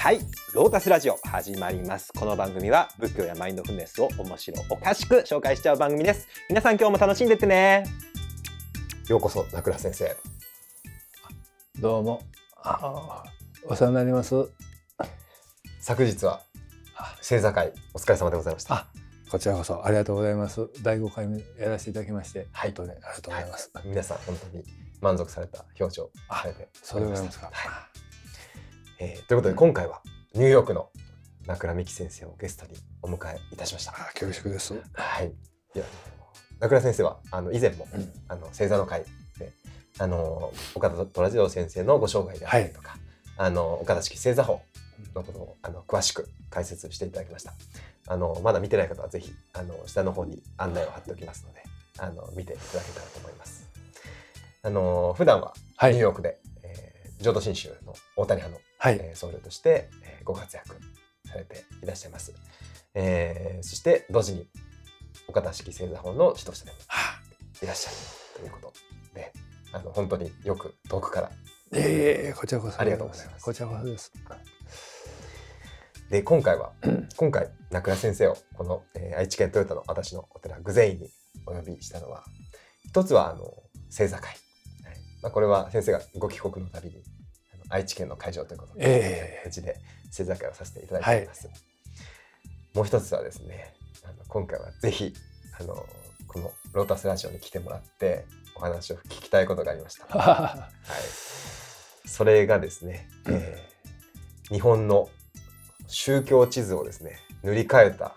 はい。ロータスラジオ始まります。この番組は仏教やマインドフルネスを面白おかしく紹介しちゃう番組です。皆さん今日も楽しんでってね。ようこそ名倉先生。どうも。あお世話になります。昨日は星座会。お疲れ様でございました。あこちらこそありがとうございます。第5回目やらせていただきまして、はい。本当にありがとうございます、はい。皆さん本当に満足された表情されてそうでございますか、はいえーということで今回はニューヨークの名倉美希先生をゲストにお迎えいたしましたあ恐縮ですはい。いや、名倉先生は、あの以前も、うんあの星座の会で。あの岡田虎次郎先生のご生涯であったりとか、あの岡田式星座法のことを、あの詳しく解説していただきました。あのまだ見てない方はぜひあの下の方に案内を貼っておきますので、あの見ていただけたらと思います。あの普段ははいニューヨークで、えー浄土真宗の大谷派のはい、えー僧侶として、えーご活躍されていらっしゃいます。えーそして同時に岡田式星座法の指導者でもい。らっしゃるということで、あの本当によく遠くから。ええこちらこそ。ありがとうございます。こちらこそです。で今回は 今回名倉先生をこの、えー愛知県トヨタの私のお寺具前院にお呼びしたのは一つはあの星座会、はい。まあ、これは先生がご帰国のたびに愛知県の会場ということで、ええ。うちで星座会をさせていただいております、もう一つはですねあの今回はぜひあのこのロータスラジオに来てもらってお話を聞きたいことがありました、は、はい。それがですね、えー日本の宗教地図をですね塗り替えた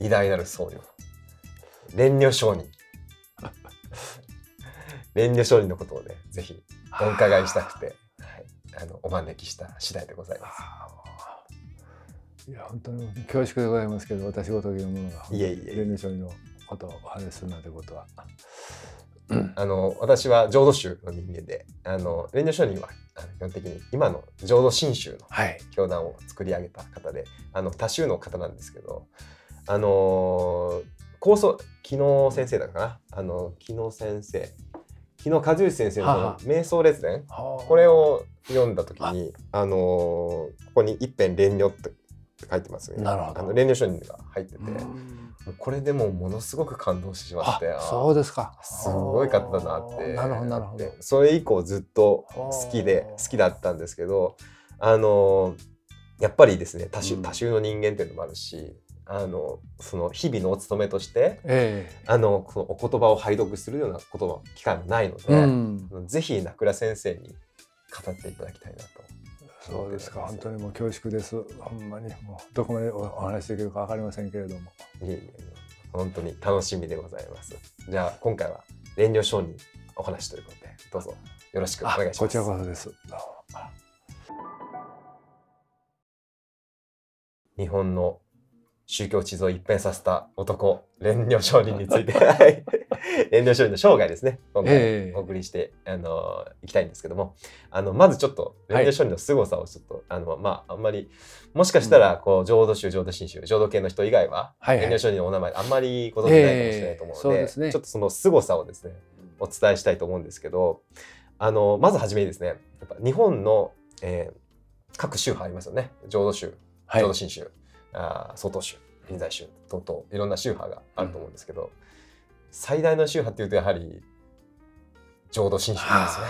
偉大なる僧侶。蓮如上人。蓮如上人のことをねぜひお伺いしたくて、はい、あのお招きした次第でございます。いや本当に恐縮でございますけど私ごときのものがいえいえ連絡処理のことをお話しするなんてことはあの私は浄土宗の人間であの蓮如上人は基本的に今の浄土真宗のはい。教団を作り上げた方であの多宗の方なんですけどあの構想木野先生だかな？あの木野先生。木野和義先生の瞑想列伝。ここれを読んだ時にあ。のここに一辺蓮如って書いてますね。なるほど。あの蓮如上人が入ってて、これでもうものすごく感動してしまってあそうですか。すごい方だなってなるほどなるほど。でそれ以降ずっと好きではあ好きだったんですけどあのやっぱりですね多種,、うん。多種の人間っていうのもあるしあのその日々のお勤めとしてえあのこのお言葉を拝読するようなことの機会もないのえで、うん。ぜひ名倉先生に語っていただきたいなと。そうですか本当にもう恐縮ですほんまにもうどこまでおお話しできるかわかりませんけれどもいえいえ本当に楽しみでございます。じゃあ今回は蓮如上人お話ということでどうぞよろしくお願いします。こちらこそです日本の宗教地図を一変させた男蓮如上人についてはい蓮如上人の生涯ですね。今回ええ。お送りして、あのいきたいんですけども。あのまずちょっと蓮如上人の凄さをちょっと、あのまああんまりもしかしたらこう浄土宗浄土真宗浄土系の人以外ははいはい。蓮如上人のお名前あんまりご存じないかもしれないと思うので,、ええそうですね。ちょっとその凄さをですねお伝えしたいと思うんですけどあのまずはじめにですねやっぱ日本の、えー各宗派ありますよね。浄土宗はい。浄土真宗、あー曹洞宗臨済宗等々いろんな宗派があると思うんですけど、最大の宗派っていうとやはり浄土真宗なんですね。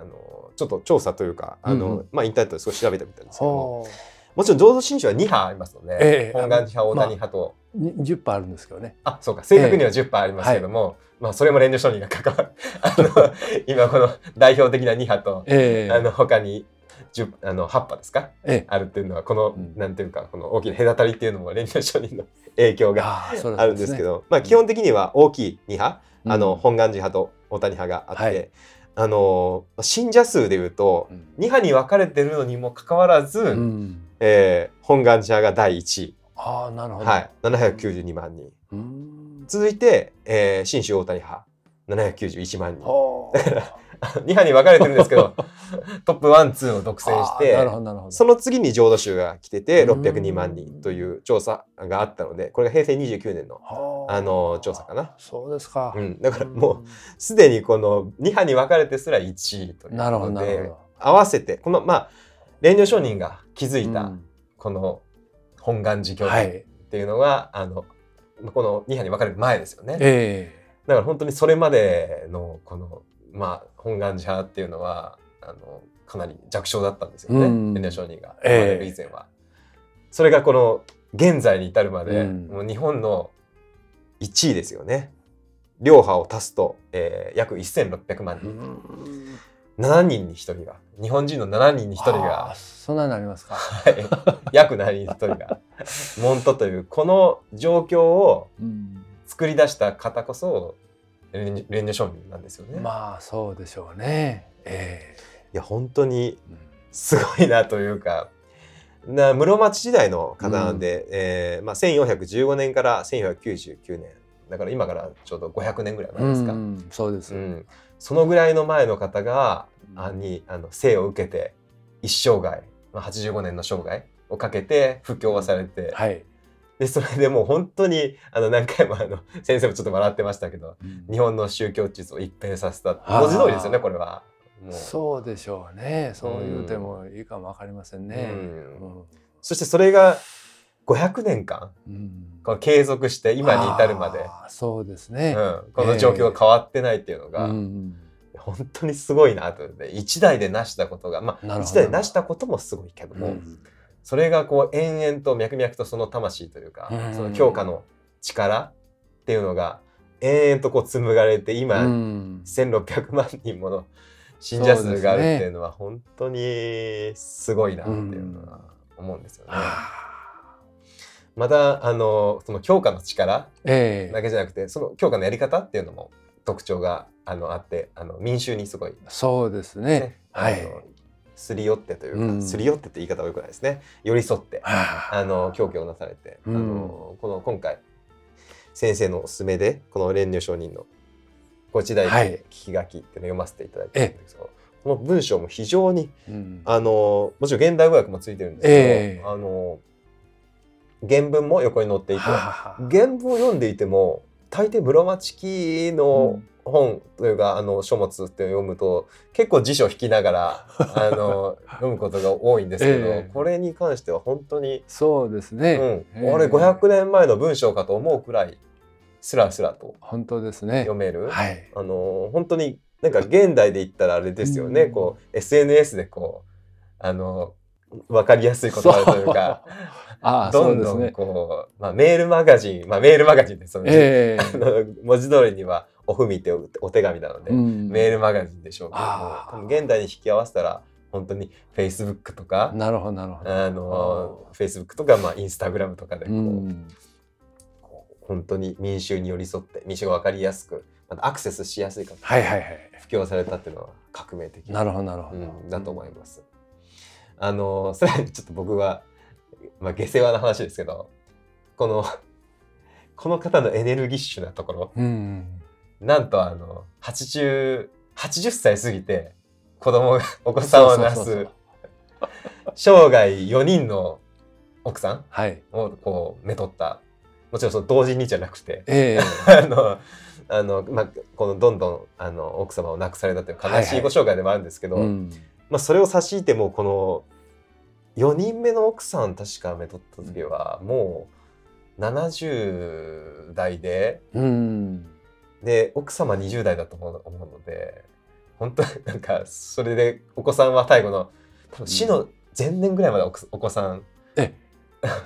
あ。のちょっと調査というかあの、うんうん。まあ、インターネットで少し調べてみたんですけどもほもちろん浄土真宗は2派ありますので、ええ本願寺派大谷派と、うに10パーあるんですけどね。あそうか。正確には10派ありますけども、まあ、それも蓮如上人が関わる。あの今この代表的な2派と、ええ。あの他に10あの8派ですか？ええ。あるっていうのはこの、うん。なんていうかこの大きな隔たりっていうのも蓮如上人の 影響があるんですけど、まあ、基本的には大きい2派、あのうん本願寺派と大谷派があって、はい。あの信者数でいうとうん。2派に分かれてるのにもかかわらず、うん。えー本願寺派が第1位、ああなるほど。はい、792万人。うん。続いて、えー、信州大谷派。791万人 2派に分かれてるんですけど トップワンツーを独占してその次に浄土宗が来ててうん。602万人という調査があったのでこれが平成29年のはあ。あの調査かな。そうですか、うん、だからもうすでにこの2派に分かれてすら1位というなるほどことで合わせてこのまあ蓮如上人が築いたこの本願寺教っていうのが、はい、あのこの2派に分かれる前ですよね。えー、だから本当にそれまでのこの、まあ、本願寺派っていうのはあのかなり弱小だったんですよね、蓮如上人が。以前は。それがこの現在に至るまで、もう日本の1位ですよね。両派を足すと、えー、約1600万人。7人に1人が。日本人の7人に1人が。そんなになりますか、はい、約7人に1人が。門徒というこの状況を作り出した方こそ蓮如上人なんですよね。まあそうでしょうね。えー、いや本当にすごいなというか。な室町時代の方なんで、うん、えー、まあ、1415年から1499年だから今からちょうど500年ぐらい前ですか、うん、そうです、うん、そのぐらいの前の方が、あにあの生を受けて一生涯、まあ、85年の生涯をかけて布教をされて、はい、でそれでもう本当にあの何回もあの 先生もちょっと笑ってましたけど、うん、日本の宗教地図を一変させた文字通りですよねこれは。そうでしょうね。そう言うてもいいかも分かりませんね。うん。うん、そしてそれが500年間、この継続して今に至るまで。そうですね、この状況が変わってないっていうのが、本当にすごいなと。一代で成したことがまあ一代で成したこともすごいけども、それがこう延々と脈々とその魂というか、その強化の力っていうのが延々とこう紡がれて今、1,600万人もの信者数があるっていうのは本当にすごいなっていうのは思うんですよね。またあのその強化の力だけじゃなくて、その強化のやり方っていうのも特徴があのあってあの民衆にすごい、そうですね。ねはい。すり寄ってというか、うん、すり寄ってって言い方はよくないですね。寄り添ってあの強化をなされて、うん、あのこの今回先生のおすすめでこの蓮如上人のご一代聞き書きっていうのを読ませていただいてるんですけど、この文章も非常に、うん、あのもちろん現代語訳もついてるんですけど、えー、あの原文も横に載っていて原文を読んでいても大抵室町記の本というか、あの書物って読むと結構辞書引きながら あの読むことが多いんですけど、えー、これに関しては本当にそうですね、うん、俺500年前の文章かと思うくらいスラスラと本当ですね。読める、はい、あの本当になんか現代で言ったらあれですよね、うん、こう SNS でこうあの分かりやすい言葉というか あどんどんこう、まあ、メールマガジン、まあ、メールマガジンですその、えー、文字通りにはおふみってお手紙なので、うん、メールマガジンでしょうけども現代に引き合わせたら本当にフェイスブックとかなるほどなるほど。あのフェイスブックとか、まあ、インスタグラムとかでこう、うん、本当に民衆に寄り添って民衆が分かりやすくまたアクセスしやすい形で布教されたっていうのは革命的。なるほどなるほど、うん、だと思います。あのさらにちょっと僕はまあ、下世話な話ですけどこのこの方のエネルギッシュなところ、うん、なんとあの 80, 80歳過ぎて子供が お子さんをなす生涯4人の奥さんをこうめとった、もちろんその同時にじゃなくて、えー、あのあの、まあ、このどんどんあの奥様を亡くされたという悲しいご生涯でもあるんですけど、はいはいうん、まあ、それを差し引いてもこの4人目の奥さん確かめとった時はもう70代で、うん、で奥様20代だと思うので本当に なんかそれでお子さんは最後の多分死の前年ぐらいまでお子さん、え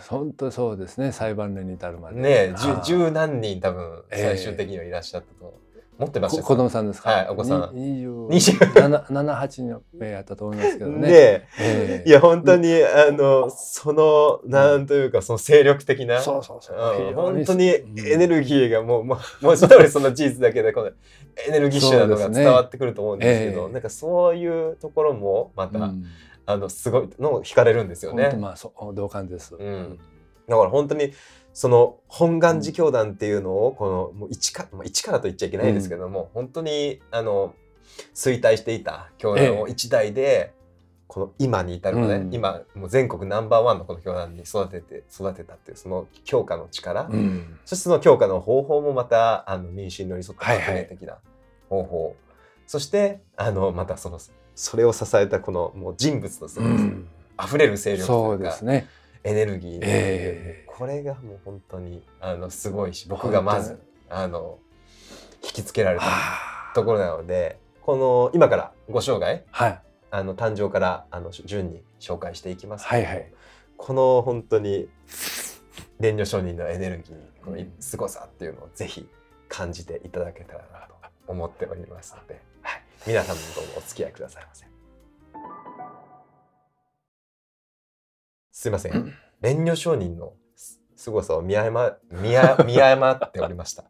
本当そうですね。裁判年に至るまで。ね十何人多分最終的にはいらっしゃったと持ってました子供さんですか？はい、お子さん。27、8名やったと思いますけどね。で、えー、いや、本当に、あの、その、なんというか、その精力的な、そうそうそう。本当にエネルギーがもう、もう、文字通りその事実だけで、このエネルギッシュなのが伝わってくると思うんですけど、なんかそういうところも、また、あの、すごいの惹かれるんですよね。まあ、そう、同感です。うん。だから本当に、その本願寺教団っていうのをこのもう一か一からと言っちゃいけないですけども、うん、本当にあの衰退していた教団を一代で、この今に至るまで、うん、今もう全国ナンバーワンのこの教団に育てて育てたっていうその強化の力、うん、そしてその強化の方法もまたあの民主に寄り添った革命的な方法、はいはい、そしてあのまたそのそれを支えたこのもう人物として、うん、溢れる勢力というか、ね、エネルギー、えー、これがもう本当にあのすごいし僕がまずあの引きつけられたところなのでこの今からご生涯、はい、あの誕生からあの順に紹介していきます。はいはい、この本当に蓮如上人のエネルギーこの凄さっていうのをぜひ感じていただけたらなと思っておりますので、はい、皆さんもどうもお付き合いくださいませ。すいません。蓮如上人の凄さを見誤見 見誤っておりました。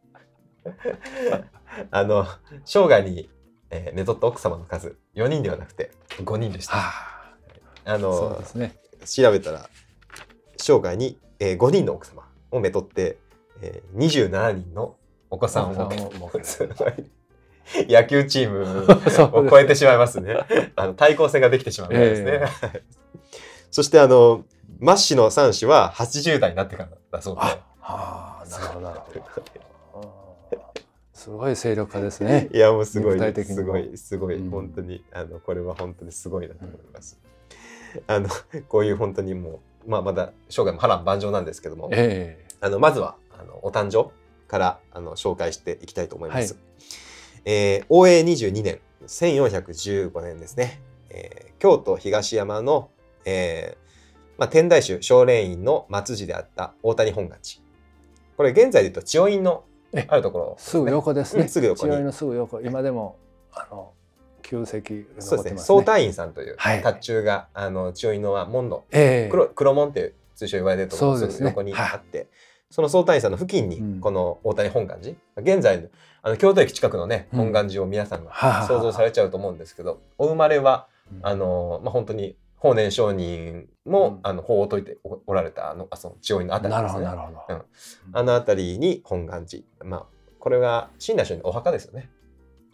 あの生涯に、えー、寝取った奥様の数4人ではなくて5人でした。あのね、調べたら生涯に、えー、5人の奥様をめとって、えー、27人のお子さんを 野球チームを超えてしまいますね。あの対抗戦ができてしまうんですね。えー、そしてあのマッシの3子は80代になってからだそうで。ああ、なるほどなるほど。すごい勢力化ですね。いやもうすごいすごいすごい、うん、本当にあのこれは本当にすごいなと思います。うん、あのこういう本当にもうまあまだ生涯も波乱万丈なんですけども、えー、あのまずはあのお誕生からあの紹介していきたいと思います。はい、えー、応永22年1415年ですね、えー、京都東山の、えー、まあ、天台宗少蓮院の末寺であった大谷本願寺。これ現在で言うと千代院のあるところ、ね、すぐ横ですね。うん、すぐ横に。千代院のすぐ横。今でもあの旧跡、ね、そうですね。総隊員さんという甲冑が、はい、あの千代院の門の、えー、黒黒門っていう通称言われてるところの横にあって、ね、その総隊員さんの付近にこの大谷本願寺、うん、現在あの京都駅近くのね本願寺を皆さんが想像されちゃうと思うんですけど、お生まれはあのまあ本当に法然上人も、うん、あの法を解いておられたあのあその千代院のあたりですね。なるほど、うん、あのあたりに本願寺、まあこれが親鸞上人のお墓ですよね。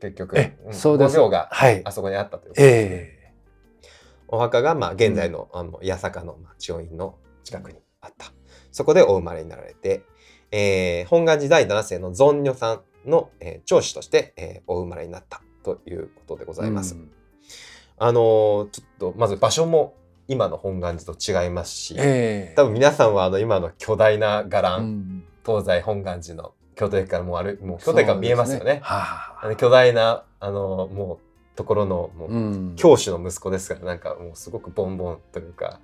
結局、うん、そうです。があそこにあったということです、ね、えー、お墓がまあ現在の、あの八坂の千代院の近くにあった。そこでお生まれになられて、えー、本願寺第七世の尊女さんの、えー、長子として、えー、お生まれになったということでございます。うんあのちょっとまず場所も今の本願寺と違いますし、えー、多分皆さんはあの今の巨大な伽藍、うん、東西本願寺の京都駅からもうあるもう京都駅から見えますよね。ねはあ、巨大なあのもうところのもう、うん、教師の息子ですからなんかもうすごくボンボンというか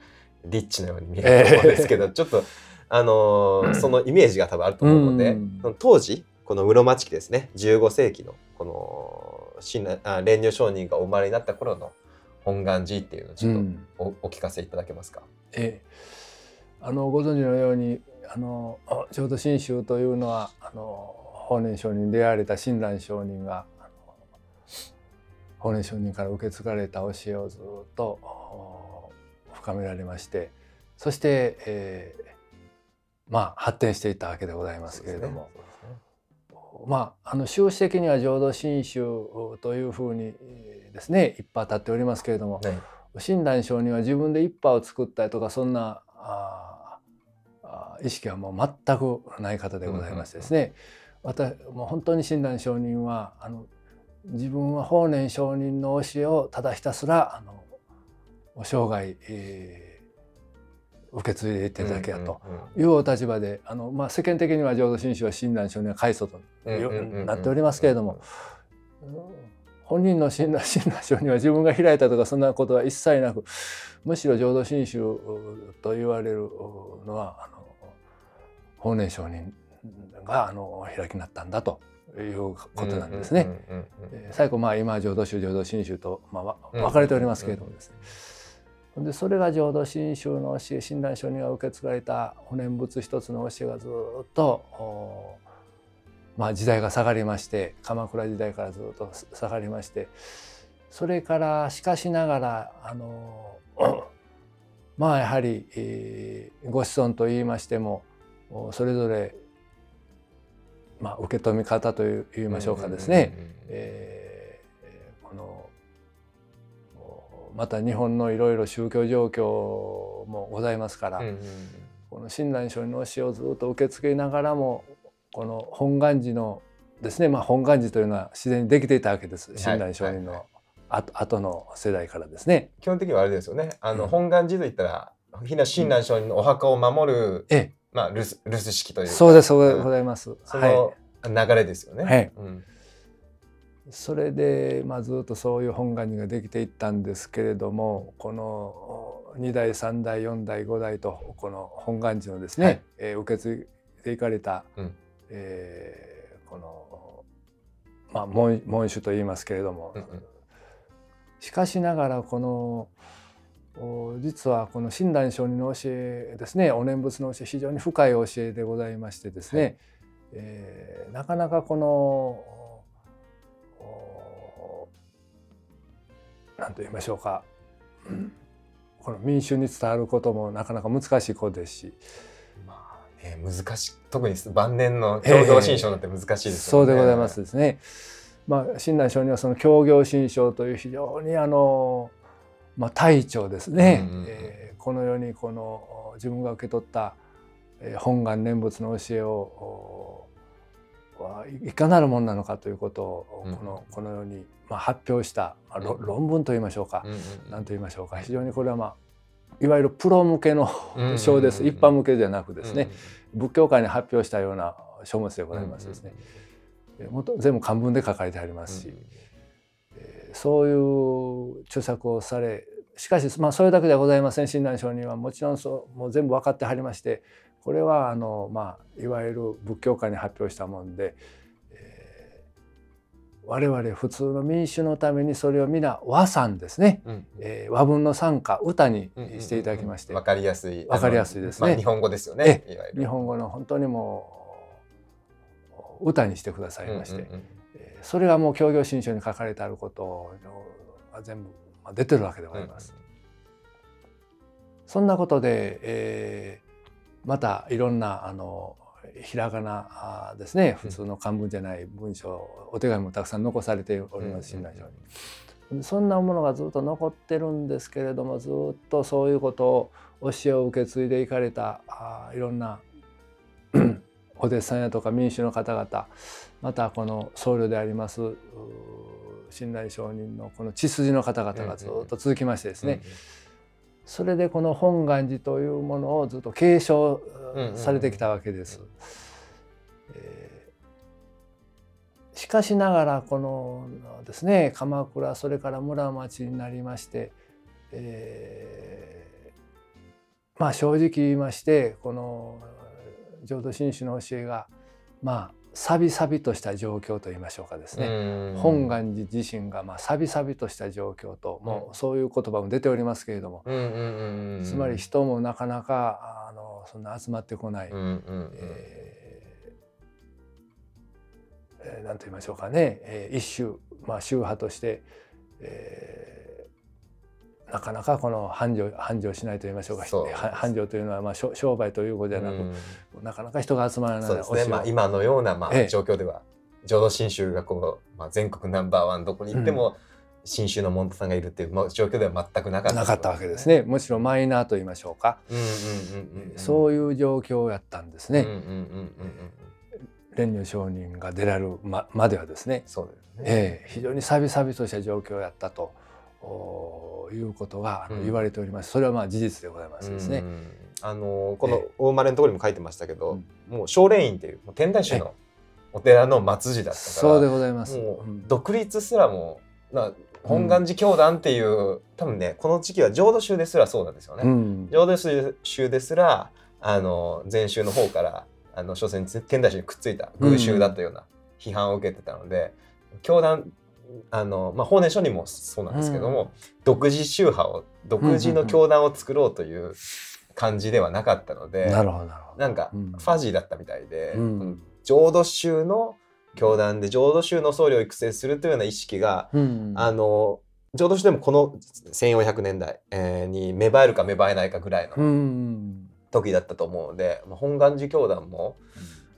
リッチなように見えると思うんですけど、えー、ちょっとあのー、そのイメージが多分あると思うので、うん、当時この室町期ですね15世紀のこの蓮如上人がお生まれになった頃の本願寺っていうのをちょっとおうん、お聞かせいただけますか？ええ、あのご存知のようにあの浄土真宗というのはあの法然上人出会われた親鸞上人が法然上人から受け継がれた教えをずっと深められましてそして、えー、まあ発展していったわけでございますけれども。まあ、あの宗旨的には浄土真宗というふうにですね。一派立っておりますけれども、はい、親鸞上人は自分で一派を作ったりとかそんなああ意識はもう全くない方でございましてですね、うん、私もう本当に親鸞上人はあの自分は法然上人の教えをただひたすらあの生涯、えー、受け継いでいってるだけやというお立場であの、まあ、世間的には浄土真宗は親鸞上人は開祖となっておりますけれども本人の親鸞上人は自分が開いたとかそんなことは一切なくむしろ浄土真宗と言われるのはあの法然上人があの開きになったんだということなんですね。最後まあ今浄土宗浄土真宗と、まあ、分かれておりますけれどもですね。でそれが浄土真宗の教え親鸞書には受け継がれたお念仏一つの教えがずっとまあ時代が下がりまして鎌倉時代からずっと下がりましてそれからしかしながらあのまあやはり、えー、ご子孫といいましてもそれぞれまあ受け止め方といいましょうかですね、えー、このまた日本のいろいろ宗教状況もございますから、この親鸞聖人の教えをずっと受け継ぎながらもこの本願寺のですね、まあ、本願寺というのは自然にできていたわけです。親鸞聖人のあ後の世代からですね。基本的にはあれですよね。あの、本願寺といったら、ひな親鸞上人のお墓を守る、ええ、まあ留守留守式というそうですそうでございます。その流れですよね。はい。うん。それで、まあ、ずっとそういう本願寺ができていったんですけれどもこの2代3代4代5代とこの本願寺のですね、はい、えー、受け継いでいかれた、うん、えー、この、まあ、門門主といいますけれども、うんうん、しかしながらこの実はこの親鸞上人の教えですねお念仏の教え非常に深い教えでございましてですね、はい、えー、なかなかこの何と言いましょうか、うん、この民衆に伝わることもなかなか難しいことですし。難しい特に晩年の協業新書なんて難しいですよね、えー、そうでございますですね。まあ、親鸞上人はその協業新書という非常にあの、まあ、大長ですね、うんうん、えー、この世にこの自分が受け取った、えー、本願念仏の教えをいかなるものなのかということをこの,、このようにまあ発表した、まあ、論文といいましょうか、何と言いましょうか。非常にこれはまあいわゆるプロ向けの書です、一般向けではなくですね、仏教界に発表したような書物でございますですね、もと全部漢文で書かれてありますし、えそういう著作をされしかしまあそれだけではございません。親鸞上人はもちろんそうもう全部分かってはりましてこれはあの、まあ、いわゆる仏教界に発表したもんで、えー、我々普通の民衆のためにそれを皆和算ですね、うん、えー、和文の賛歌歌にしていただきまして、わ、うん、かりやすいわかりやすいですね、まあ、日本語ですよね。日本語の本当にもう歌にしてくださいまして、うんうんうん、それがもう協業新書に書かれてあることが全部出てるわけでございます。うんうん、そんなことで、えー、またいろんなあのひらがなですね。普通の漢文じゃない文章お手紙もたくさん残されております親鸞上に。そんなものがずっと残ってるんですけれどもずっとそういうことを教えを受け継いでいかれたあいろんな お弟子さんやとか民主の方々またこの僧侶であります親鸞上人のこの血筋の方々がずっと続きましてですね、それでこの本願寺というものをずっと継承されてきたわけです。しかしながらこのですね鎌倉それから村町になりまして、えー、まあ正直言いましてこの浄土真宗の教えがまあさびさびとした状況といいましょうかですね。本願寺自身がまあさびさびとした状況ともうそういう言葉も出ておりますけれどもつまり人もなかなかあのそんな集まってこない、えー、なんと言いましょうかね、えー、一種、まあ、宗派として、えーなかなかこの繁盛繁盛しないと言いましょうか。繁盛というのはまあ商売ということではなく、うん、なかなか人が集まらないそうです。ね、まあ、今のようなまあ状況では、ええ、浄土真宗がこう、まあ、全国ナンバーワンどこに行っても、真宗の門徒さんがいるっていう、状況では全くなかった、なかったわけですね。むしろマイナーと言いましょうか、そういう状況やったんですね。蓮如上人が出られるままではですね。そうですね、ええ、非常にさびさびとした状況やったと。いうことが言われております、それはまあ事実でございますですね。あのこの大生まれのところにも書いてましたけど、もう少林院っていう天台宗のお寺の末寺だったからそうでございます。独立すらもな本願寺教団っていう、多分ねこの時期は浄土宗ですらそうなんですよね。うん、浄土宗ですらあの禅宗の方からあの所詮天台宗にくっついた偶宗だというような批判を受けてたので、教団あの、まあ、法然書にもそうなんですけども、うん、独自宗派を独自の教団を作ろうという感じではなかったので、なるほどなんかファジーだったみたいで、うん、浄土宗の教団で浄土宗の僧侶を育成するというような意識が、うん、あの浄土宗でもこの1400年代、えー、に芽生えるか芽生えないかぐらいの時だったと思うので、まあ、本願寺教団も、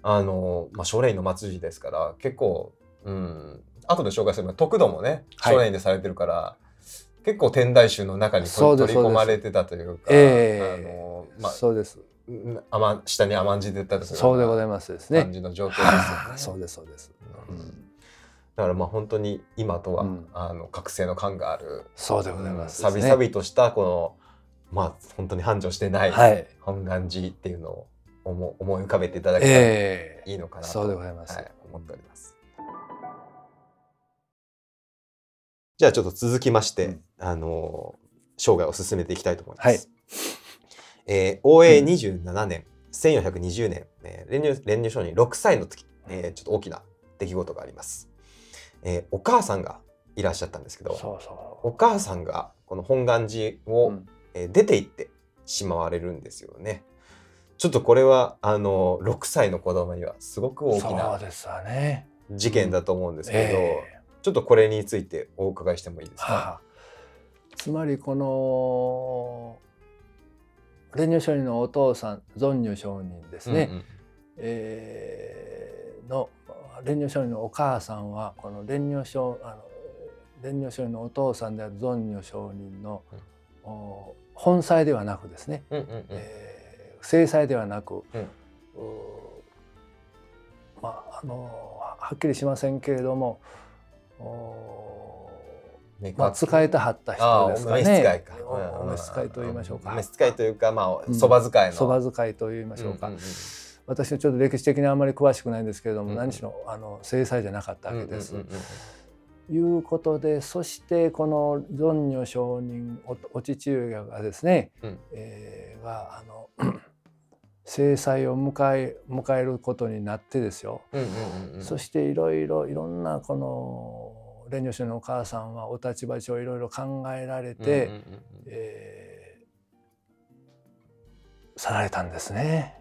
あのまあ、少年院の末寺ですから結構、うん、後で紹介するの徳度もね少年院でされてるから、はい、結構天台宗の中に取り込まれてたというか、えー、あのまあ、そうです。甘下に甘んじてたというそうでございますですね。感じの状況ですよね。そうですそうです。うん。だからまあ本当に今とは、あの覚醒の感があるそうでございます、さびさびとしたこのまあ本当に繁盛してない本願寺っていうのを思思い浮かべていただけたらいいのかなと、そうでございます、はい、思っております。じゃあちょっと続きまして、うん、あの生涯を進めていきたいと思います。はい、えー、応永27年、うん、1420年、えー、練乳練乳商人6歳の時、えー、ちょっと大きな出来事があります。えー、お母さんがいらっしゃったんですけどお母さんがこの本願寺を、うん、えー、出て行ってしまわれるんですよね。ちょっとこれはあの6歳の子供にはすごく大きな事件だと思うんですけど、えー、ちょっとこれについてお伺いしてもいいですか、はあ、つまりこの蓮如上人のお父さん尊如上人ですね、うんうん、えー、の蓮如上人のお母さんはこの蓮如上あの蓮如上人のお父さんである尊如上人の、うん、本妻ではなくですね、うんうんうん。えー、正妻ではなく、うん、まああのはっきりしませんけれどもまあ、使えたはった人ですかね。お召使いか。お召使いと言いましょうか。お召使いというか、まあ、そば使いの。そば使いと言いましょうか。私はちょっと歴史的にあんまり詳しくないんですけれども、うん、何しろあの制裁じゃなかったわけです。いうことでそしてこの尊如上人お父上がですね、うん、えー、があの 制裁を迎え迎えることになってですよ、そしていろいろいろんなこの蓮如上のお母さんはお立場上いろいろ考えられて、えー、去られたんですね。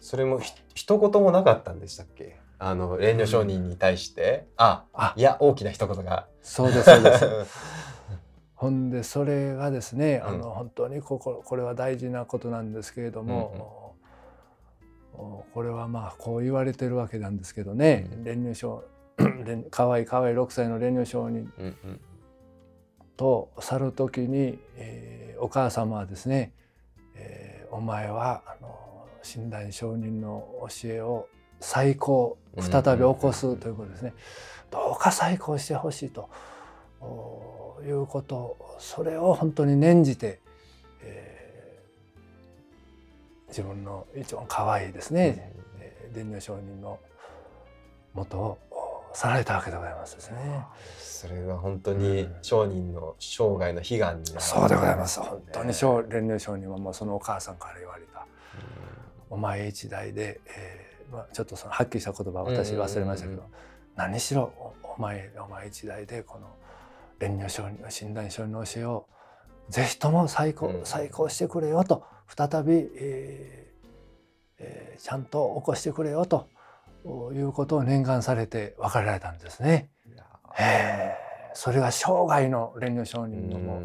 それもひ一言もなかったんでしたっけ？あの蓮如上人に対して、うん、あ。あいや大きな一言が。そうですそうです。ほんでそれがですね、あの本当にこここれは大事なことなんですけれども、うんうん、これはまあこう言われてるわけなんですけどね。蓮如上かわいいかわいい6歳の蓮如上人と去る時に、えー、お母様はですね、えー、お前はあの親鸞上人の教えを再興再び起こすということですね。どうか再興してほしいということそれを本当に念じて、えー、自分の一番可愛いですね。伝如上人のもとをさられたわけでございますですね。それは本当に商人の生涯の悲願になる、ね、そうでございます。本当に蓮如上人はもうそのお母さんから言われた。お前一代で、えーまあ、ちょっとそのはっきりした言葉は私忘れましたけど、何しろお前お前一代でこの蓮如上人親鸞上人の教えをぜひとも再興,、再興してくれよと再び、えーえー、ちゃんと起こしてくれよということを念願されて別れられたんですね。えー、それが生涯の蓮如上人のも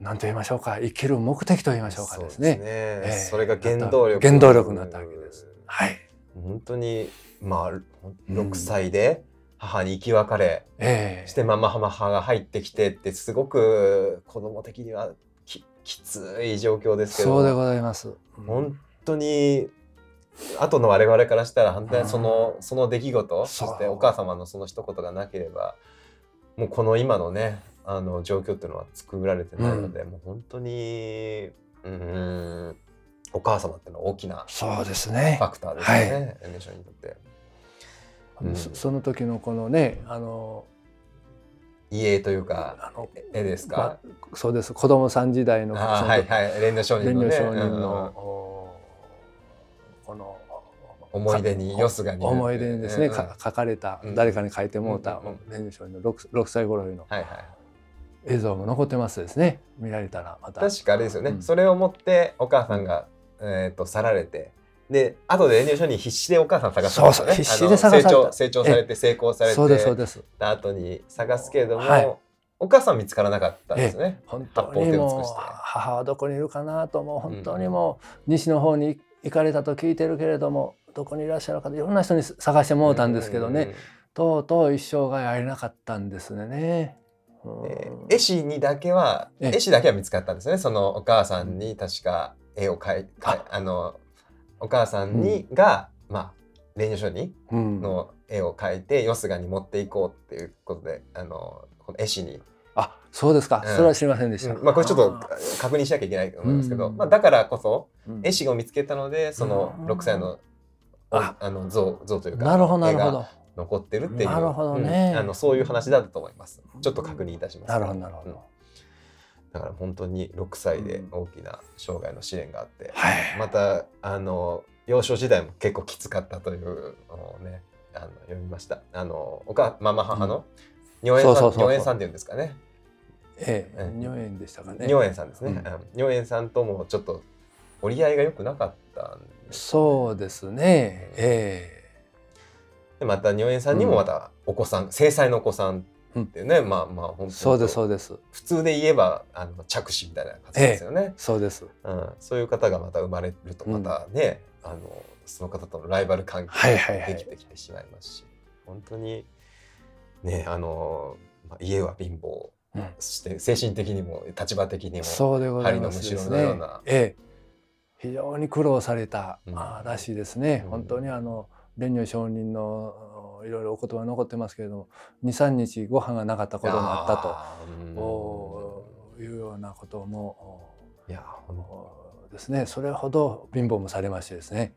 何と言いましょうか生きる目的と言いましょうかですね。そ、ねえー、それが原動力原動力になったわけです。はい。本当にまあ6歳で母に生き別れ、えー、してママ母が入ってきてってすごく子供的にはききつい状況ですけどそうでございます。本当に後の我々からしたら反対そのその出来事そしてお母様のその一言がなければもうこの今のねあの状況っていうのは作られてないので、うん、もう本当にうんお母様っていうのは大きなそうですね。ファクターですね、はい、エネションにとって。うん、その時のこのねあの家というか絵ですか、まあ、そうです。子供さん時代のはいはい。蓮如上人の、ね、上人の、この思い出によすがに思い出にですね、うん、書かれた、誰かに書いてもうた蓮如上人の 6, 6歳頃の、映像も残ってますですね。見られたらまた。確かあれですよね、うん、それを持ってお母さんが、えーと、去られてで後で遠慮書に必死でお母さん探す、ね、そうそう必死で探成長成長されて成功されてそうですそうです。後に探すけれども、はい、お母さん見つからなかったんですね。本当にもう母はどこにいるかなともう本当にもう西の方に行かれたと聞いてるけれどもどこにいらっしゃるかいろんな人に探してもうたんですけどね、とうとう一生涯会えなかったんですね。えー、絵師にだけは絵師だけは見つかったんですね。そのお母さんに確か絵を描いあ。のお母さんに、うん、がまあ練習書にの絵を描いてよすがに持っていこうっていうことであのこの絵師に。あそうですか、うん、それは知りませんでした、うん、まあ、これちょっと確認しなきゃいけないと思いますけど、まあ、だからこそ絵師を見つけたのでその6歳のあ。あの像像というかなるほどなるほど。残ってるっていうなるほどね、あのそういう話だったと思います。ちょっと確認いたします、なるほどなるほど、だから本当に6歳で大きな生涯の試練があって、はい、またあの幼少時代も結構きつかったというのをねあの読みました。あのおかママ母の尿園さん尿園さんっていうんですかね。ええ、尿園でしたかね。尿園さんですね、うん、尿園さんともちょっと折り合いが良くなかったんです、ね、そうですね。ええ。でまた尿園さんにもまたお子さん、うん、正妻のお子さんっていうね、うん、まあまあ本当にそうですそうです。普通で言えばあの着手みたいな感じですよね、ええ、そうです、うん、そういう方がまた生まれるとまたね、あのその方とのライバル関係ができてきてしまいますし、本当にねあの、まあ、家は貧乏、うん、そして精神的にも立場的にもそうでございます、ね、のような、ええ、非常に苦労された、うん、らしいですね、うん、本当にあの蓮如上人のいろいろお言葉残ってますけれども23日ご飯がなかったことがあったというようなこともいやですね。それほど貧乏もされましてですね。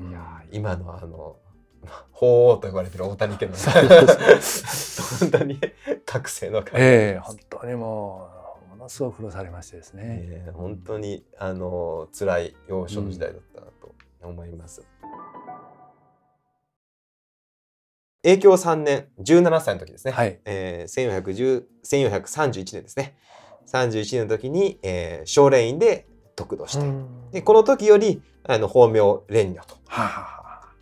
いや今のあの法王と呼ばれてる大谷家の 本当に覚醒の感じええー、本当にもうものすごく苦労されましてですね、えー、本当にあの辛い幼少時代だったなと思います、うん、永享3年17歳の時ですね、はい。えー、1431年ですね。31年の時に、えー、少霊院で得度して、でこの時よりあの法名蓮如と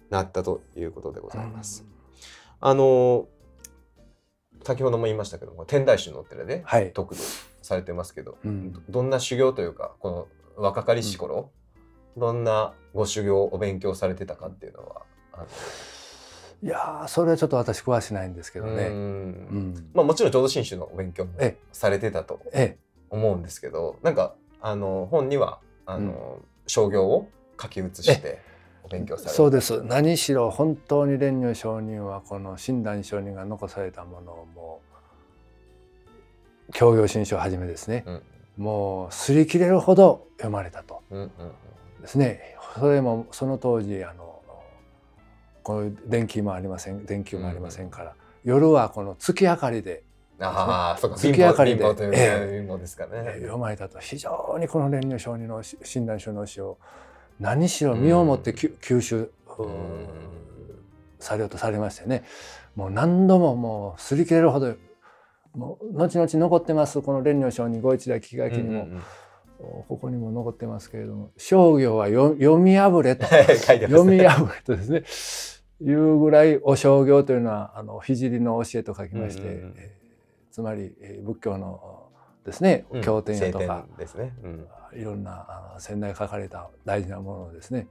なったということでございます。あの先ほども言いましたけども天台宗のお寺で得度されてますけど、はいうん、どんな修行というかこの若かりし頃、うん、どんなご修行お勉強されてたかっていうのはいやそれはちょっと私詳しないんですけどね。うん、まあ、もちろん浄土真宗のお勉強もされてたと思うんですけどなんかあの本にはあの、商業を書き写してお勉強されそうです。何しろ本当に蓮如上人はこの親鸞上人が残されたものをもう教養新書をはじめですね、うん、もう擦り切れるほど読まれたと、うんうんうん、ですね。それもその当時あのこの電気もありません電球もありませんから、うんうん、夜はこの月明かりでああ、そうか、月明かりで、えー、ですかね。読まれたと。非常にこの蓮如上人の親鸞書の詩を何しろ身をもって吸収されようとされましてね。もう何度ももう擦り切れるほどもう後々残ってますこの蓮如上人ご一代聞き書きにも、うんうんここにも残ってますけれども。商業は読み破れと。読み破れとですね。いうぐらいお商業というのはあの聖の教えと書きまして、うんうんうん。つまり仏教のですね経典やとか、ですねいろんな先代書かれた大事なものをですね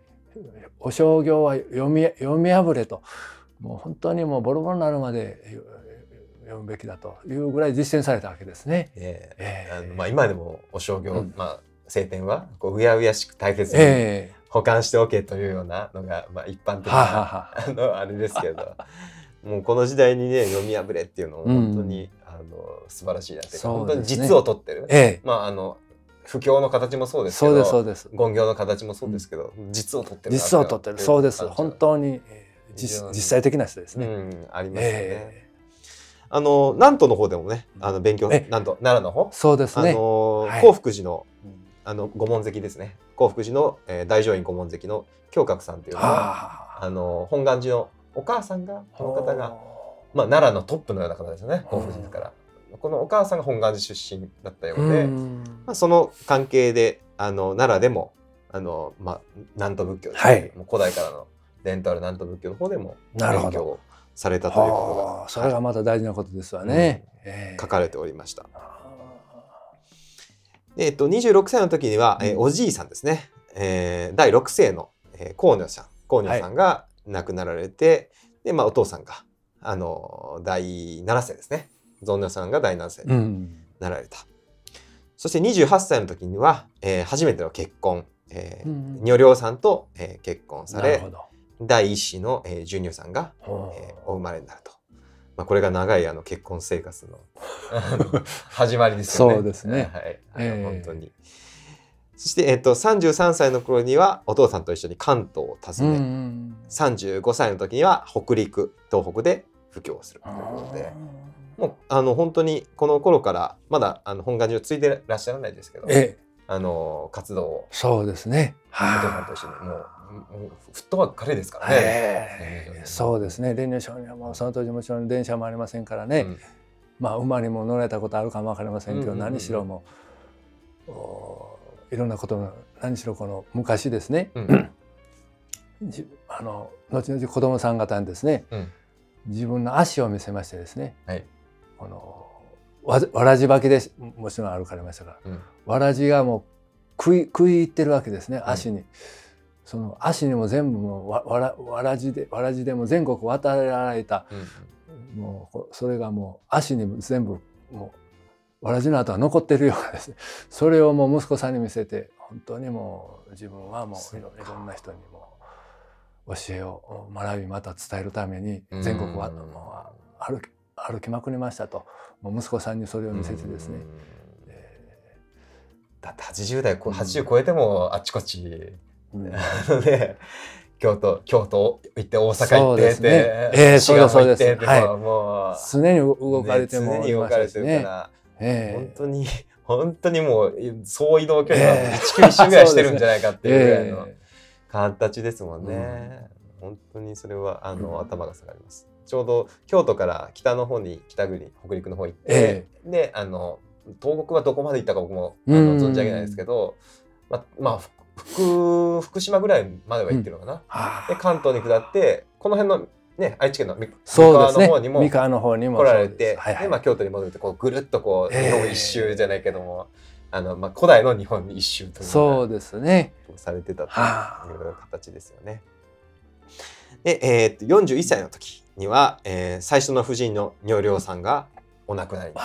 お商業は読み読み破れともう本当にもうボロボロになるまで読むべきだというぐらい実践されたわけですね。えー、えー、あのまあ、今でもお商業、うん、まあ、聖典はこううやうやしく大切に保管しておけというようなのが、まあ、一般的な、あのあれですけどもうこの時代にね読み破れっていうのを本当に、うん。あの素晴らしいなって、ね、本当に実を取ってる、ええ、まああの不況の形もそうですけどそうですそうです。言行の形もそうですけど、うん、実を取ってる実を取ってる。そうです。本当に、えー、実実際的な人ですね、うん、ありますよね、えー、あの南都の方でもねあの勉強なんと奈良の方？そうですね。あの、はい、興福寺のあの御門跡ですね。興福寺の、えー、大乗院御門跡の京覚さんっていうのはあの本願寺のお母さんがこの方がまあ、奈良のトップのような方ですよね。興福寺から。このお母さんが本願寺出身だったようで、まあ、その関係であの奈良でもあの、まあ、南都仏教ですね、はい、もう古代からの伝統ある南都仏教の方でも勉強されたということがそれがまた大事なことですわね、うん。えー、書かれておりました。えっと、26歳の時には、えー、おじいさんですね、えー、第6世の、えー、河野さん。河野さんが亡くなられて、はい、でまあ、お父さんがあの第7世ですねゾンナさんが第7世になられた、うん、そして28歳の時には、えー、初めての結婚、えー、うん、女領さんと、えー、結婚され、第一子の、えー、ジュニオさんが、えー、お生まれになると。まあ、これが長いあの結婚生活の 始まりですよね。そうですね。はい、えー、本当に。そして、えっと、33歳の頃にはお父さんと一緒に関東を訪ね、うん、35歳の時には北陸東北で布教をするということでもうあの本当にこの頃からまだあの本願寺を継いでらっしゃらないですけど、ええ、あの活動を。そうですね。お父さんと一緒にもうフットワーク軽いですからね、えー、そうですね。練乳商にはもうその当時もちろん電車もありませんからね、うん、まあ馬にも乗られたことあるかも分かりませんけど、何しろもういろんなこと何しろこの昔ですね、うん、あの後々子供さん方にですね、うん、自分の足を見せましてですね、はい、このわわらじ履きでもちろん歩かれましたから、うん、わらじがもう食い食い入ってるわけですね足に。その足にも全部もうわわらわらじでわらじでも全国渡られた、もうそれがもう足にも全部もうわらじの跡が残ってるようなですね。それをもう息子さんに見せて本当にもう自分はもういろんな人にも教えを学びまた伝えるために全国はもう歩き歩きまくりましたと。もう息子さんにそれを見せてですね。だって80代80超えてもあっちこっち、うん、ね京都京都行って大阪行ってね、えー、そうですそうです、はい、もう。常に動かれてもいましたしね。えー、本当に本当にもう総移動距離は1キロ一周ぐらいしてるんじゃないかっていうぐら。いの形ですもんね。うん、本当にそれはあの、うん、頭が下がります。ちょうど京都から北の方に北国北陸の方行って、えー、であの東北はどこまで行ったか僕もあの存じ上げないですけど、ままあ福福島ぐらいまでは行ってるのかな。うん、で関東に下ってこの辺のね、愛知県の三河の方にも三河の方にも来られて、はいはい、でまあ、京都に戻ってこうぐるっとこう日本一周じゃないけども、あのまあ、古代の日本一周とそうですね。されてたという形ですよね。で、えー、っと41歳の時には、えー、最初の夫人の如良さんがお亡くなりに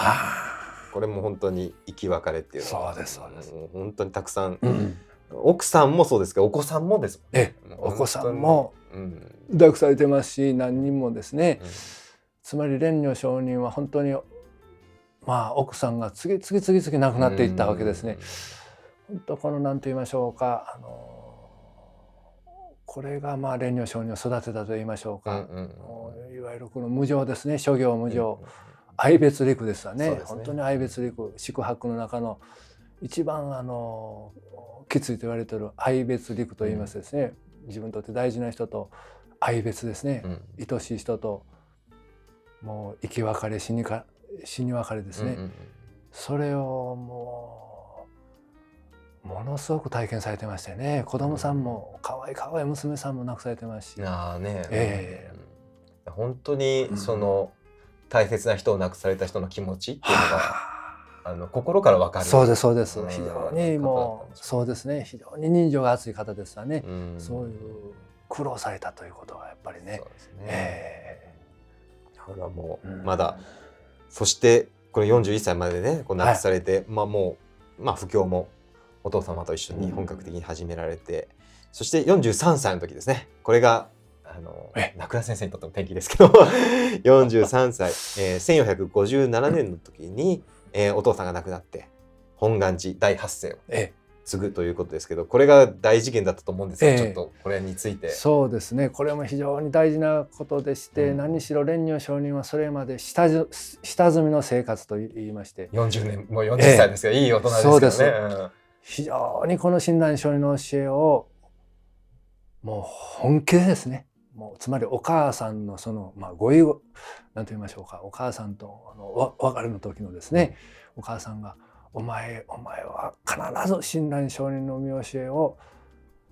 これも本当に生き別れっていうそうですそうです。本当にたくさん、うん、奥さんもそうですけどお子さんもですもんね。お子さんも抱くされてますし何人もですね、うん、つまり蓮如上人は本当にまあ奥さんが次々次々亡くなっていったわけですね。本当この何と言いましょうかあのこれがまあ蓮如上人を育てたと言いましょうか、うんうん、いわゆるこの無常ですね。諸行無常、愛別陸ですわね、ね、本当に愛別陸宿泊の中の一番あのきついと言われている愛別陸と言いますですね、自分にとって大事な人と愛別ですね、うん、愛しい人ともう生き別れ死にか死に別れですね、うんうん、それをもうものすごく体験されてましてね子供さんも可愛い可愛い娘さんも亡くされてますしあね、えー、本当にその、大切な人を亡くされた人の気持ちっていうのが、あの心からわかる。そうですそうです。非常にもうそうですね。非常に人情が熱い方ですわね。そういう苦労されたということはやっぱりね。そうですね。えー、だからもうまだ、そしてこれ41歳までねこう亡くされて、はい、まあもうまあ不況もお父様と一緒に本格的に始められて、そして43歳の時ですね。これがあの名倉先生にとっても転機ですけど。43歳、えー、1457年の時に、えー、お父さんが亡くなって本願寺第八世を継ぐということですけどこれが大事件だったと思うんですが、ええ、ちょっとこれについて。そうですね。これも非常に大事なことでして、うん、何しろ蓮如上人はそれまで下下積みの生活と言いまして。40年もう40歳ですが、え、いい大人ですよね。そうです、うん、非常にこの親鸞上人の教えをもう本気でですね。もうつまりお母さんのその、まあ、ご意を何と言いましょうか。お母さんとあの別れの時のですね、お母さんが「お前お前は必ず親鸞上人の見教えを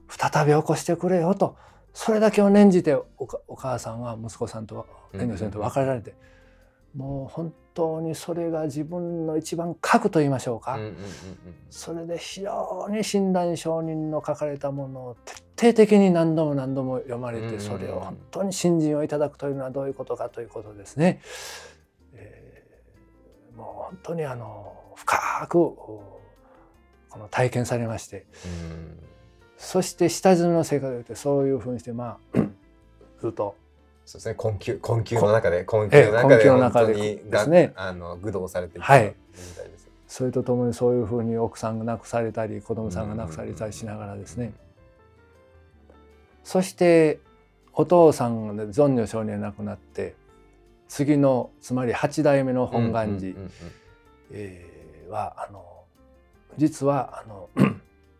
再び起こしてくれよ」と。それだけを念じてお母さんは息子さんと遠慮さんと別れられて、もう本当にそれが自分の一番核と言いましょうか、それで非常に親鸞上人の書かれたものを徹底的に何度も何度も読まれてそれを本当に信心をいただくというのはどういうことかということですね。えー、もう本当にあの深くこの体験されまして、そして下積みの生活でそういうふうにしてまあ ずっとそうですね。困窮困窮の中で困窮の中で本当にですね。あの愚弄されていたみたいです、それとともにそういうふうに奥さんが亡くされたり子供さんが亡くされたりしながらですね、そしてお父さんが存如少年亡くなって次のつまり8代目の本願寺はあの実はあの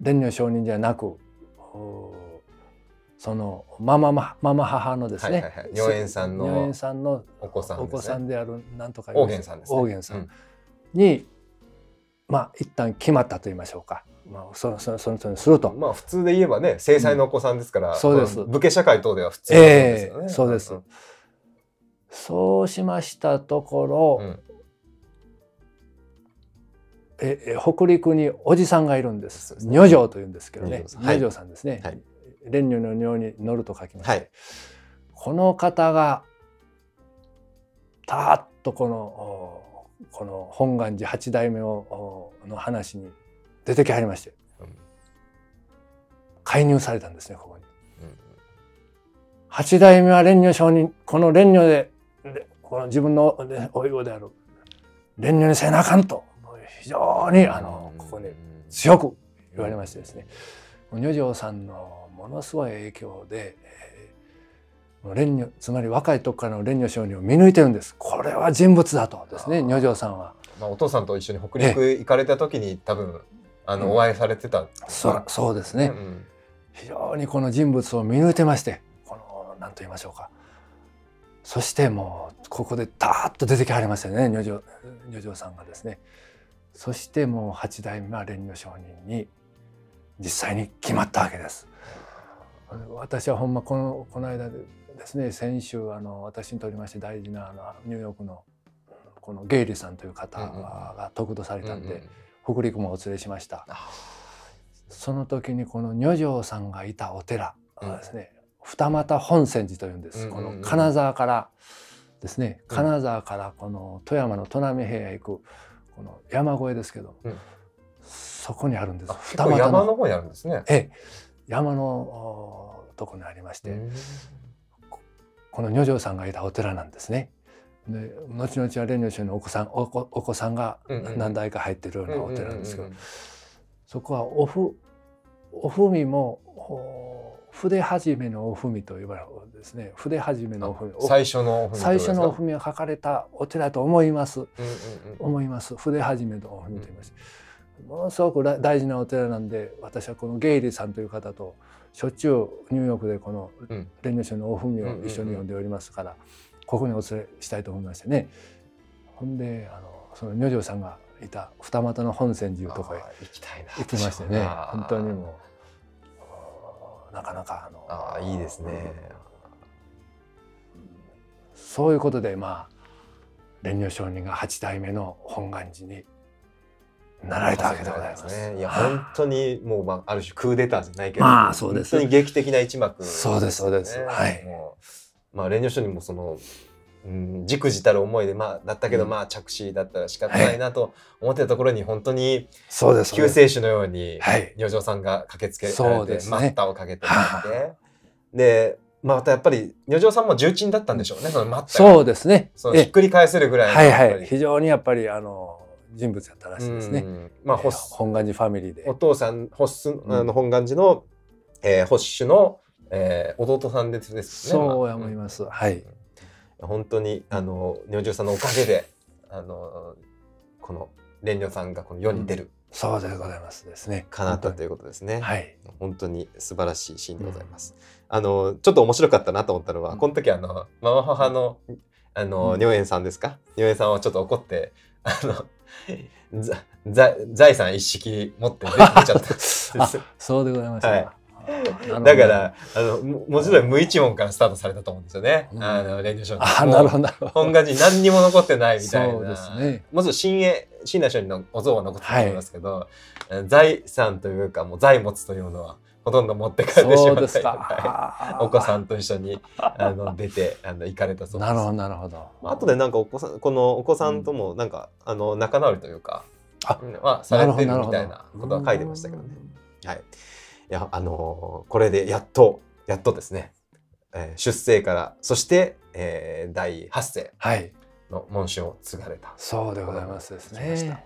蓮如上人じゃなくそのマママママ母のですね、はいはいはい、如円さんの如円さんのお子さん、ね、お子さんであるなんとか王元さんです、ね、王元さん。に、うん、まあ一旦決まったと言いましょうか。まあ、そのそのそのそのすると。まあ普通で言えばね正妻のお子さんですから、うん、そうです、武家社会等では普通ですよね。えー、そうです、うん、そうしましたところ、うん、え北陸におじさんがいるんです。女城というんですけどね。女城さんですね。はい蓮如の尿に乗ると書きまして、はい、この方がたっとこのこの本願寺八代目をの話に出てきはりまして、うん、介入されたんですねここに。八代目は蓮如上人この蓮如でこの自分のおいである蓮如にせなあかんと非常にあのここに強く言われましてですね。如城さんのものすごい影響で、えー、蓮如つまり若い時からの蓮如上人を見抜いてるんです。これは人物だとですね如城さんは。まあ、お父さんと一緒に北陸行かれた時に多分あのお会いされてた、そそうですね、うん、非常にこの人物を見抜いてましてこの何と言いましょうか。そしてもうここでダーッと出てきはりましたね如城如城さんがですね。そしてもう八代目は蓮如上人に実際に決まったわけです。私はほんまこのこの間ですね先週あの私にとりまして大事なあのニューヨークのこのゲイリさんという方が得度されたんで、北陸もお連れしました。その時にこの如城さんがいたお寺はですね、二俣本泉寺というんです、この金沢からですね金沢からこの富山の砺波平野へ行くこの山越えですけど、そこにあるんです。二俣山の方にあるんですね。ええ山のとこにありまして、この如城さんがいたお寺なんですね。で後々は蓮如宗のお子さんお子お子さんが何代か入ってるようなお寺なんですけど、そこはおふおふみも筆始めのおふみと呼ばれるですね。筆始めのおふみ最初の最初のおふみが書かれたお寺と思います、思います。筆始めのおふみと言います。うんものすごく大事なお寺なんで私はこのゲイリーさんという方としょっちゅうニューヨークでこの蓮如宗のお文を一緒に読んでおりますからここにお連れしたいと思いましてね。ほんであのその如城さんがいた二俣の本泉寺いうとこへ行きましてね。本当にもうなかなかあのあいいですね。そういうことでまあ蓮如上人が八代目の本願寺になられたわけでございます。ね、いや本当にもうまあある種クーデターじゃないけど、まあそうです。本当に劇的な一幕、ね、そうですそうです。はい。もうまあ蓮如書にもその。うん、じくじたる思いでまあだったけど、まあ着手だったら仕方ないなと思ってたところに本当にそうです救世主のように如城さんが駆けつけられて、待ったをかけててで。またやっぱり如城さんも重鎮だったんでしょうねその待ったそうですね。そのひっくり返せるぐらいはいはい。非常にやっぱりあの人物やったらしいですね。まあ、ホ本願寺ファミリーで。お父さん、ホス、あの本願寺の、えー、ホッシュの、えー、弟さんですね。そうや思います。はい。本当に、あの、如城さんのおかげで、あの、この蓮如さんがこの世に出る。そうでございますですね。叶ったということですね。はい。本当に素晴らしいシーンでございます。あの、ちょっと面白かったなと思ったのは、この時あの、ママ母の、あの、如円さんですか？如円さんはちょっと怒って、あの、財産一式持って出ちゃった。そうでございます、はい。だからあのもちろん無一文からスタートされたと思うんですよね。うん、あのレンジショーなるほど本願寺何にも残ってないみたいな。そうですね。もちろん新栄親鸞聖人のお像は残ってると思いますけど、はい、財産というかもう財物というのはほとんど持って帰ってしまったりとか、お子さんと一緒にあの出てあの行かれたそうです。なるほどなるほど。あとでなんかお子さんこのお子さんともなんか、あの仲直りというか、あ、まあされてるみたいなことは書いてましたけどね。はい。いやあのこれでやっとやっとですね。えー出生からそして、えー第8世はいの紋章を継がれたそうでございますですね。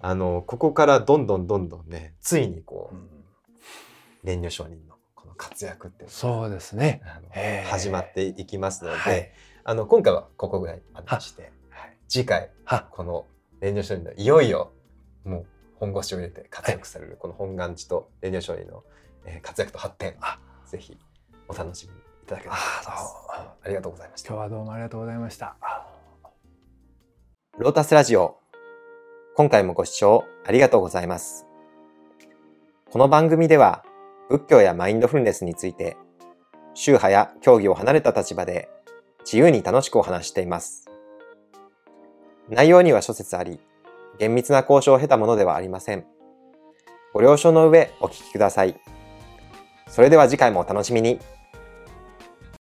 あのここからどんどんどんどんねついにこううん蓮如上人のこの活躍っていうのそうですね。始まっていきますので、はい。あの今回はここぐらいまでにして、は。い。次回は。この蓮如上人のいよいよもう本腰を入れて活躍されるこの本願寺と蓮如上人の、えー活躍と発展あ。ぜひお楽しみいただけたらあと思います。ありがとうございました。今日はどうもありがとうございました。ロータスラジオ。今回もご視聴ありがとうございます。この番組では仏教やマインドフルネスについて宗派や教義を離れた立場で自由に楽しくお話しています。内容には諸説あり厳密な交渉を経たものではありません。ご了承の上お聞きください。それでは次回もお楽しみに。